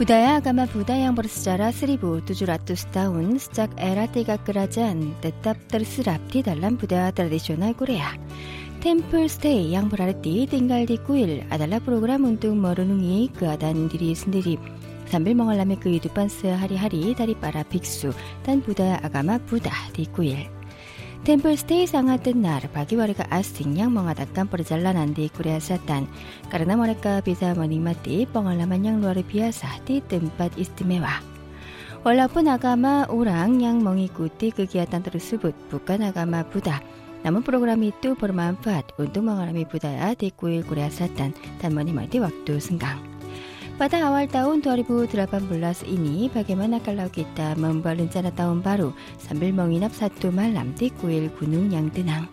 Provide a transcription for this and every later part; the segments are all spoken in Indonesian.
부다야 아가마 부다양 버스자라 스리부 두주라투 스타운 스짝 에라테가 끄라잔 데탑더스 랍티 달람 부다야 트라디셔널 코레아 템플 스테이 양브라르티 띵갈디 꾸일 아달라 프로그램 운동 머르룽이 그아단 디리 스디립 삼빌멍알람의 그 이두반스 하리하리 다리빠라 빅수 딴 부다야 아가마 부다 디꾸일. Budaya agama Buddha yang bersejarah 1700 tahun sejak era tiga kerajaan tetap terserap di dalam budaya tradisional Korea. Temple Stay sangat tenar bagi warga asing yang mengadakan perjalanan di Korea Selatan karena mereka bisa menikmati pengalaman yang luar biasa di tempat istimewa. Walaupun agama orang yang mengikuti kegiatan tersebut bukan agama Buddha, namun program itu bermanfaat untuk mengalami budaya di kuil Korea Selatan dan menikmati waktu senggang. Pada awal tahun 2018 ini bagaimana kalau kita membuat rencana tahun baru sambil menginap satu malam di kuil Gunung Yang Tenang?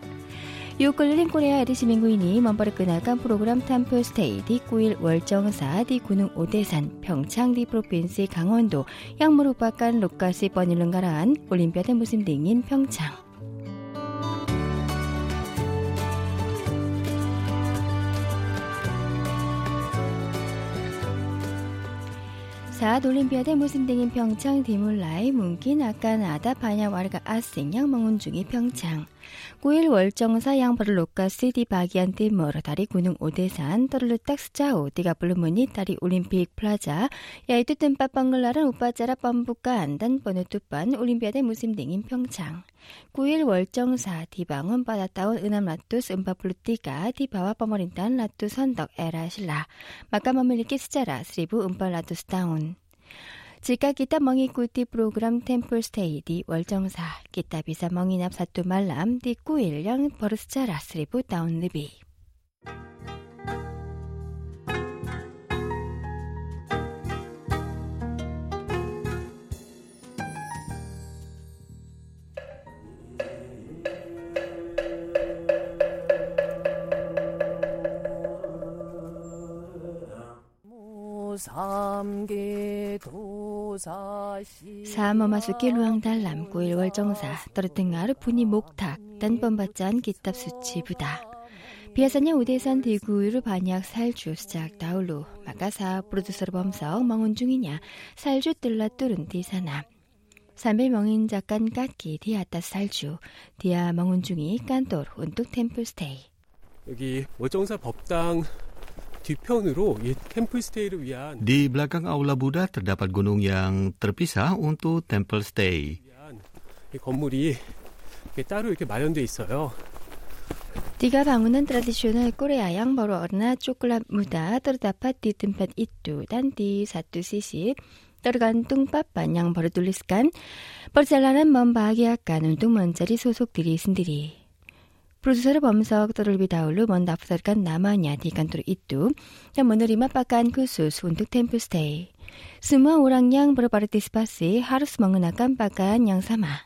요클린 코리아 에디시 민구 이니 먼버르끈나간 프로그램 탐표 스테이 디 구일 월정사 디 군웅 오대산 평창 디 프로빈스 강원도 양무르바간 루카시 버닐른가란 올림피아드 무슨 딩인 평창 4. 올림피아드 무슨 등인 평창 디몰라이 문킨 아깐 아다 바냐 와르가 아스양 멍운 중이 평창 9일 월정사 양벌을 녹가 쓰디 바기안 띠머러 다리 군웅 오대산 떠르르 딱스자오 띠가 블루무니 다리 올림픽 플라자 야이뚜 뜸빠 뻥글라란 오빠자라 뻔부까 안단 번호 뚜빤 올림피아드 무슨 등인 평창 9일 월정사 디방은 받았다운 은암 라투스 음파플루티가 디바와 버머린단 라투 선덕 에라실라. 마카마밀리키 스자라 스리부 음파 라투스 다운. 질가 기타 멍이 꿀띠 프로그램 템플 스테이디 월정사. 기타 비사 멍이 납사투 말람 디 9일령 버르스자라 스리부 다운 느비. 사마마수 길루앙달 남구일 월정사 떨어뜨가르 분이 목탁 딴번받짠 기탑수치 부다. 비아사냐 우대산 대구유르 반약 살주 스작 다울루 마가사 프로듀서로 범석 멍은 중이냐 살주 뜰라 뚫은 디사나. 삼일 명인 작간 깎기 디아따 살주 디아 멍은 중이 깐돌 운뚝 템플 스테이. 여기 월정사 법당 Di belakang aula Buddha terdapat gunung yang terpisah untuk temple stay. Tiga bangunan tradisional Korea yang berwarna coklat muda terdapat di tempat itu dan di satu sisi tergantung papan yang bertuliskan perjalanan membahagiakan untuk mencari sosok diri sendiri. 프로듀서를 범석 떠돌비 다울루 먼다 앞서간 나마냐 디간토르 이뚜 야 머너리마 빠간 그수스 운득 템플 스테이 semua orang yang berpartisipasi harus mengenakan pakaian yang sama.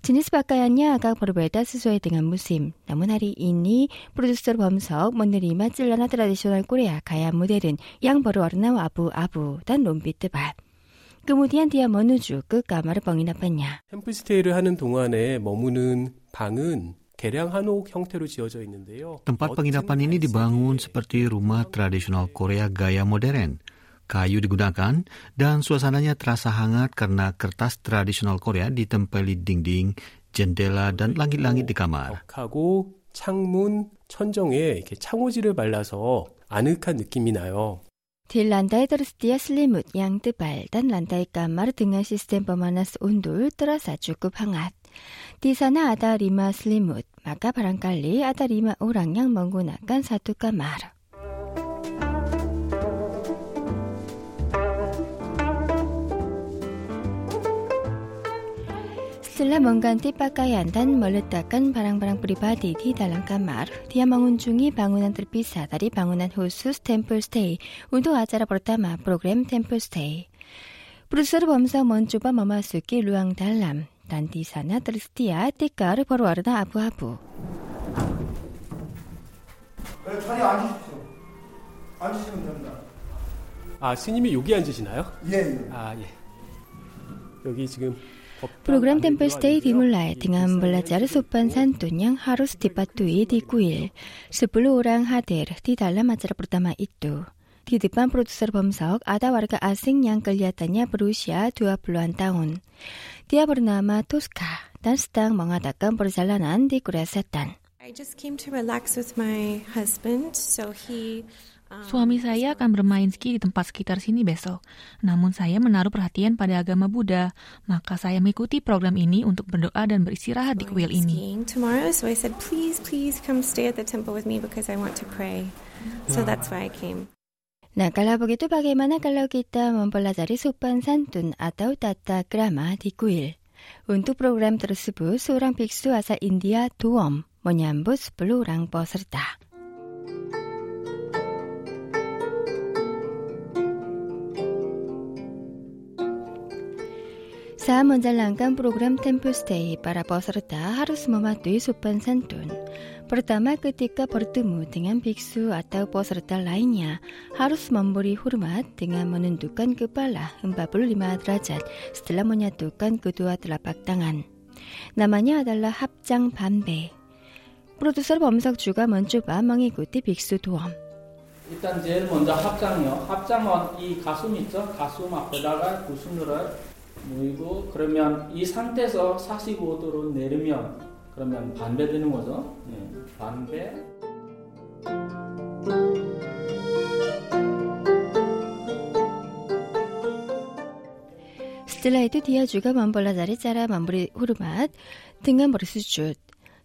Jenis pakaiannya agak berbeda sesuai dengan musim. Namun hari ini, produser Bomsok menerima celana tradisional Korea gaya modern yang berwarna abu-abu dan rumpit tebal. Kemudian dia menuju ke kamar penginapannya. 캠프스테이를 하는 동안에 머무는 방은 개량 한옥 형태로 지어져 있는데요. Tempat penginapan ini dibangun seperti rumah tradisional Korea gaya modern. Kayu digunakan dan suasananya terasa hangat karena kertas tradisional Korea ditempeli dinding, jendela, dan langit-langit di kamar. 벽하고 창문, 천정에 이렇게 창호지를 발라서 아늑한 느낌이 나요. Di lantai tersedia selimut yang tebal dan lantai kamar dengan sistem pemanas undul terasa cukup hangat. Di sana ada lima selimut, maka barangkali ada lima orang yang menggunakan satu kamar. Setelah mengganti pakaian dan meletakkan barang-barang pribadi di dalam kamar, dia mengunjungi bangunan terpisah dari bangunan khusus Temple Stay untuk acara pertama program Temple Stay. Produser Bomsa mencoba memasuki ruang dalam dan di sana tersedia tikar berwarna abu-abu. 자리에 앉으십시오. 앉으시면 됩니다. 아, 스님이 여기 앉으시나요? 예, 예. 아, 예. 여기 지금 Program Temple Stay dimulai dengan belajar sopan santun yang harus dipatuhi di kuil. Sepuluh orang hadir di dalam acara pertama itu. Di depan produser Bomsok ada warga asing yang kelihatannya berusia 20-an tahun. Dia bernama Tuska dan sedang mengadakan perjalanan di Korea Selatan. I just came to relax with my husband, so he Suami saya akan bermain ski di tempat sekitar sini besok. Namun saya menaruh perhatian pada agama Buddha. Maka saya mengikuti program ini untuk berdoa dan beristirahat di kuil ini. tomorrow, so I said, please, please come stay at the temple with me because I want to pray. So that's why I came. Nah, kalau begitu bagaimana kalau kita mempelajari sopan santun atau tata krama di kuil? Untuk program tersebut, seorang biksu asal India, Tuom, menyambut 10 orang peserta. Saat menjalankan program Temple Stay, para peserta harus mematuhi sopan santun. Pertama, ketika bertemu dengan biksu atau peserta lainnya, harus memberi hormat dengan menundukkan kepala 45 derajat setelah menyatukan kedua telapak tangan. Namanya adalah 합장 반배. 프로듀서 범석 juga mencoba mengikuti biksu 도엄. 일단 제일 먼저 합장이요. 합장은 이 가슴 있죠? 가슴 앞에다가 두 손을 모이고 그러면 이 상태에서 45도로 내리면 그러면 반배 되는 거죠. 네. 반배. 스텔라이트 디아주가 만벌라자리 짜라 만브리 후르맛 등한 머리수주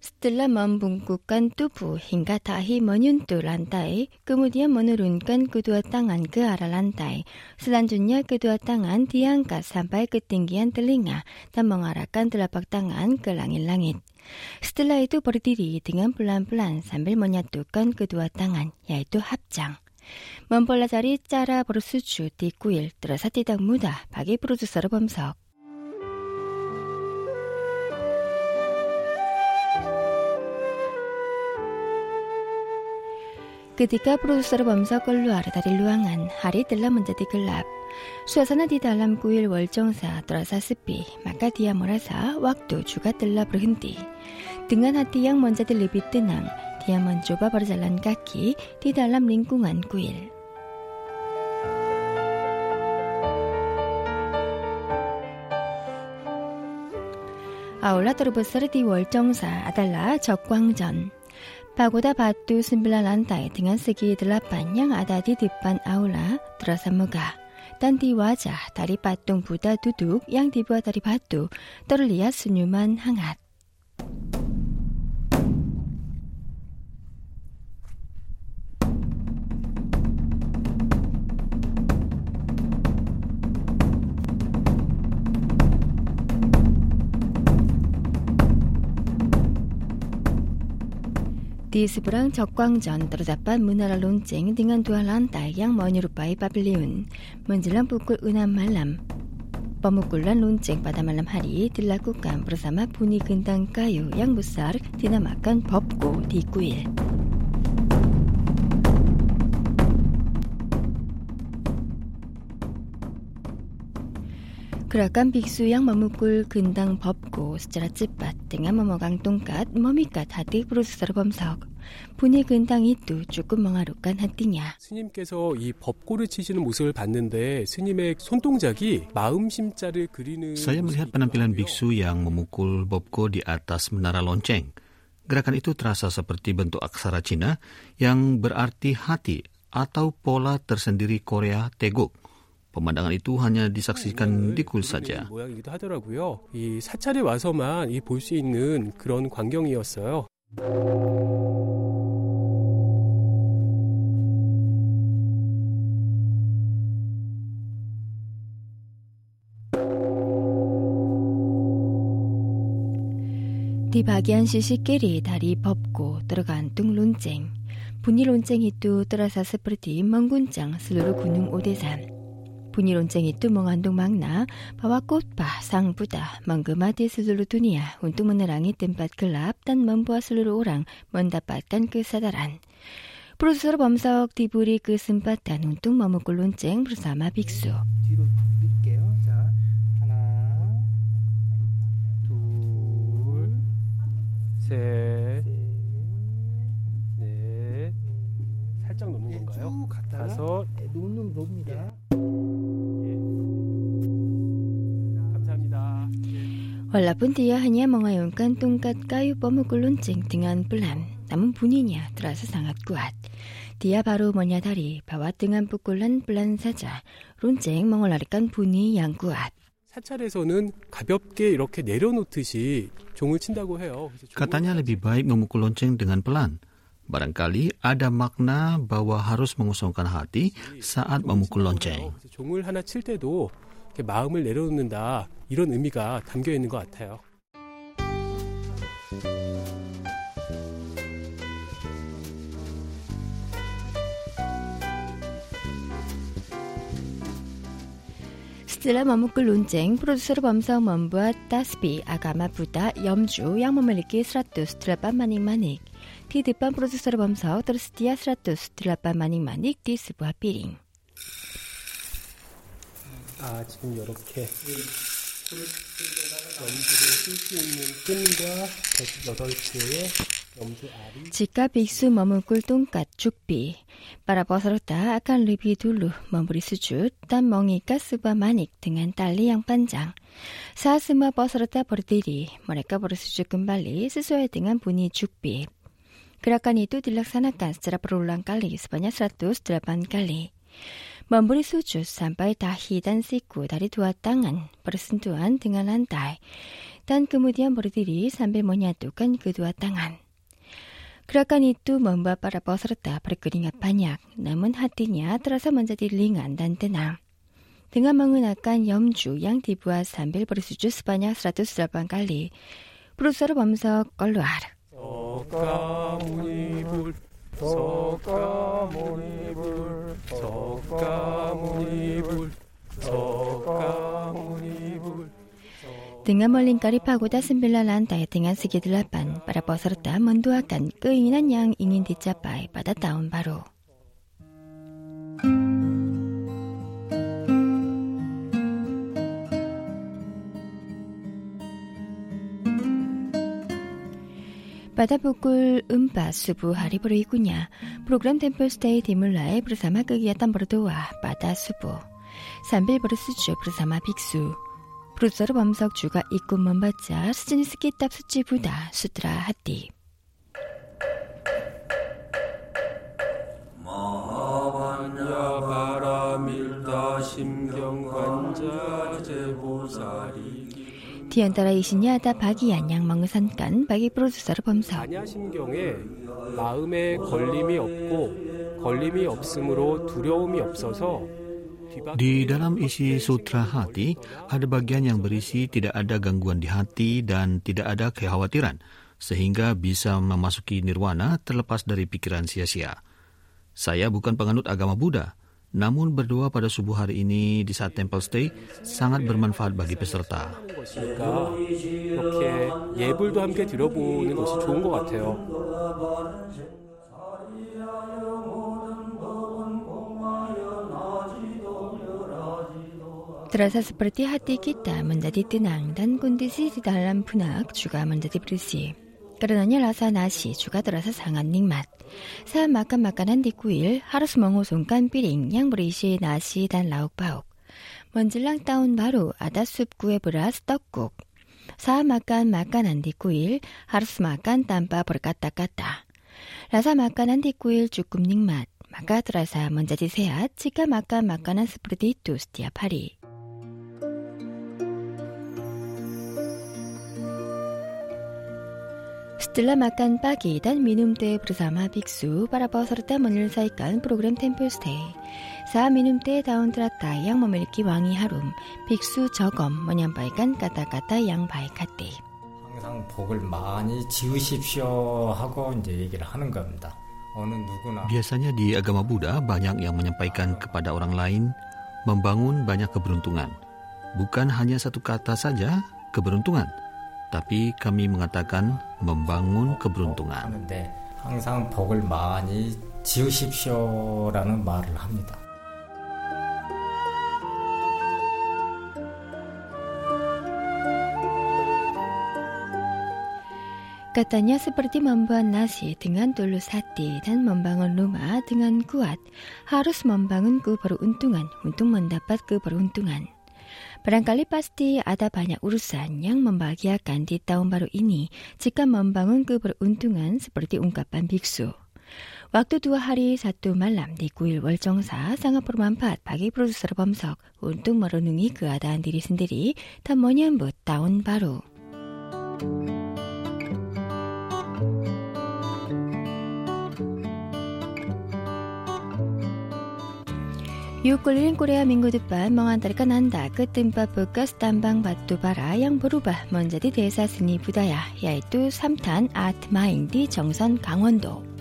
Setelah membungkukkan tubuh hingga tahi menyentuh lantai, kemudian menurunkan kedua tangan ke arah lantai. Selanjutnya kedua tangan diangkat sampai ketinggian telinga dan mengarahkan telapak tangan ke langit-langit. Setelah itu berdiri dengan pelan-pelan sambil menyatukan kedua tangan, yaitu 합장. Mempelajari cara bersujud di kuil terasa tidak mudah bagi produser Bomsok. Ketika produser Bomsok keluar dari ruangan, hari telah menjadi gelap. Suasana di dalam kuil Woljongsa terasa sepi, maka dia merasa waktu juga telah berhenti. Dengan hati yang menjadi lebih tenang, dia mencoba berjalan kaki di dalam lingkungan kuil. Aula terbesar di Woljongsa adalah Jekwangjeon. Pagoda batu sembilan lantai dengan segi delapan yang ada di depan aula terasa megah. Dan di wajah dari patung Buddha duduk yang dibuat dari batu terlihat senyuman hangat. Di seberang Jekwangjeon terdapat menara lonceng dengan dua lantai yang menyerupai pavilion. Menjelang pukul 6 malam, pemukulan lonceng pada malam hari dilakukan bersama bunyi gendang kayu yang besar dinamakan popko di kuil. Gerakan biksu yang memukul gendang popko secara cepat dengan memegang tongkat memikat hati produser 범석. bunyi gendang itu cukup mengharukan hatinya. 스님께서 이 법고를 치시는 모습을 봤는데 스님의 손동작이 마음 심자를 그리는 Saya melihat penampilan biksu yang memukul bobko di atas menara lonceng. Gerakan itu terasa seperti bentuk aksara Cina yang berarti hati atau pola tersendiri Korea Teguk. pemandangan itu hanya disaksikan di 굴 사자. 모양이기도 하더라고요. 이 사찰에 와서만 이 볼 수 있는 그런 광경이었어요. 디바기한 시시끼리 다리 법고 들어간 뚱 론쟁 분이 론쟁이 뚜 뜨라사 스프리티 멍군장 슬로르 군웅 오대산 분이론쟁이 뚜멍한 동망나 바와꽃바 상부다 멍그마디 슬루루 두니야 운뚜문나랑이 뜸밭 글랍 딴 멈부와 슬루루 오랑 먼다밭간 끝사다란. 그 프로듀서로 범석 디브리 그 끝은밭 딴 운뚱 머뭇글론쟁 프로사마 빅수. 뒤로 밀게요. 자 하나 둘셋 살짝 네, 넘는 건가요? 다섯. 네, 놓는 겁니다. Walaupun dia hanya mengayunkan tungkat kayu pemukul lonceng dengan pelan, namun bunyinya terasa sangat kuat. Dia baru menyadari bahwa dengan pukulan pelan saja, lonceng mengeluarkan bunyi yang kuat. Katanya lebih baik memukul lonceng dengan pelan. Barangkali ada makna bahwa harus mengosongkan hati saat memukul lonceng. 마음을 내려놓는다. 이런 의미가 담겨 있는 것 같아요. 스라 머뭇글 논쟁 프로듀서로 범성 멈부아 따스비 아가마 부다 염주 양머멀리기 스라뚜 스트라빠 마닉 마닉. 티 드판 프로듀서로 범서 드르스티아 스라뚜 스트라빠 마닉 마닉 디스부아 피링. 아 지금 이렇게 염주를 쓸 수 있는 끈과 108개의 염주 알이 Jika biksu memukul tongkat cukbi, para peserta akan lebih dulu memberi sujud dan mengikat sebuah manik dengan tali yang panjang. Saat semua peserta berdiri, mereka bersujud kembali sesuai dengan bunyi cukbi. Gerakan itu dilaksanakan secara berulang kali sebanyak 108 kali. Memberi sujud sampai dahi dan siku dari dua tangan bersentuhan dengan lantai, dan kemudian berdiri sambil menyatukan kedua tangan. Gerakan itu membuat para peserta berkeringat banyak, namun hatinya terasa menjadi ringan dan tenang. Dengan menggunakan yomju yang dibuat sambil bersujud sebanyak 108 kali, produser Bomsok keluar. 석가모니불 석가모 Dengan melingkari pagoda sembilan lantai dengan segi delapan, para peserta mendoakan keinginan yang ingin dicapai pada tahun baru. 받아보꿀 음바 수부 하리브로 이구냐 프로그램 템플스테이 디물라의 브르사마 끄기야 땀버르도와 바다 수부. 산빌버르 스주 브르사마 빅수. 브루서르 범석 주가 입구만 받자 스즈니 스키답 수지 부다 수드라 하띠. 마반야 바라밀다 심경관자 제보사 Di dalam isi sutra hati, ada bagian yang berisi tidak ada gangguan di hati dan tidak ada kekhawatiran, sehingga bisa memasuki nirwana terlepas dari pikiran sia-sia. Saya bukan penganut agama Buddha, namun berdoa pada subuh hari ini di saat Temple Stay sangat bermanfaat bagi peserta. Terasa seperti hati kita menjadi tenang dan kondisi di dalam punak juga menjadi bersih. 그러나요 라사나시 주가 들어서 상한닝 맛. 사 마카 마카는 디구일 하루스 멍호 손깐 삐링 양브리시 나시 단 라옥바옥. 먼질랑 따운 바로 아다숲 구에브라스 떡국. 사 마칸 마칸 안디구일 하루스 마칸 땀바 버까따까따. 라사마칸한 디구일 주꾸닝 맛. 마까드라사 먼자디세아 치까 마칸 마칸한 스프르디투 스티아파리. Setelah makan pagi dan minum teh bersama biksu, para peserta menyelesaikan program Temple Stay. Saat minum teh daun teratai yang memiliki wangi harum, biksu Jogom menyampaikan kata-kata yang baik hati. 항상 복을 많이 지으십시오 하고 이제 얘기를 하는 겁니다. 어느 누구나 Biasanya di agama Buddha banyak yang menyampaikan kepada orang lain membangun banyak keberuntungan. Bukan hanya satu kata saja keberuntungan, tapi kami mengatakan membangun keberuntungan. 하는데 항상 복을 많이 지으십시오라는 말을 합니다. Katanya seperti membuat nasi dengan tulus hati dan membangun rumah dengan kuat. Harus membangun keberuntungan untuk mendapat keberuntungan. Barangkali pasti ada banyak urusan yang membahagiakan di tahun baru ini jika membangun keberuntungan seperti ungkapan biksu. Waktu dua hari satu malam di kuil Wolchongsa sangat bermanfaat bagi produser Bomsok untuk merenungi keadaan diri sendiri dan menyambut tahun baru. Korea minggu depan mengantarkan Anda ke tempat bekas tambang batu bara yang berubah menjadi desa seni budaya, yaitu Samtan Art Mine di Jongson, Gangwon-do.